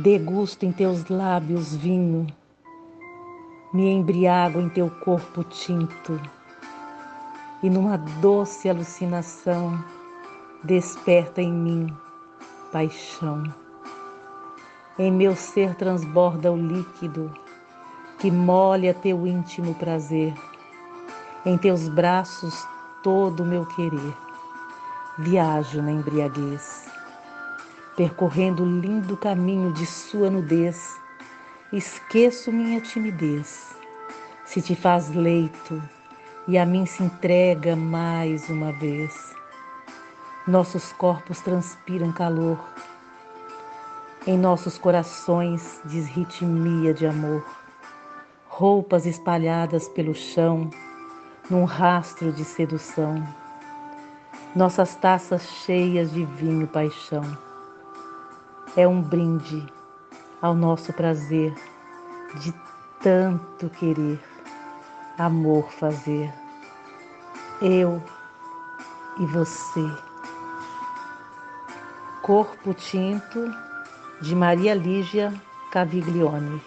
Degusto em teus lábios vinho, me embriago em teu corpo tinto, e numa doce alucinação desperta em mim paixão. Em meu ser transborda o líquido que molha teu íntimo prazer. Em teus braços todo o meu querer. Viajo na embriaguez, percorrendo o lindo caminho de sua nudez. Esqueço minha timidez. Se te faz leito e a mim se entrega mais uma vez. Nossos corpos transpiram calor. Em nossos corações desritmia de amor roupas espalhadas pelo chão, num rastro de sedução, nossas taças cheias de vinho paixão. É um brinde ao nosso prazer de tanto querer, amor fazer. Eu e você. Corpo Tinto, de Maria Lígia Caviglione.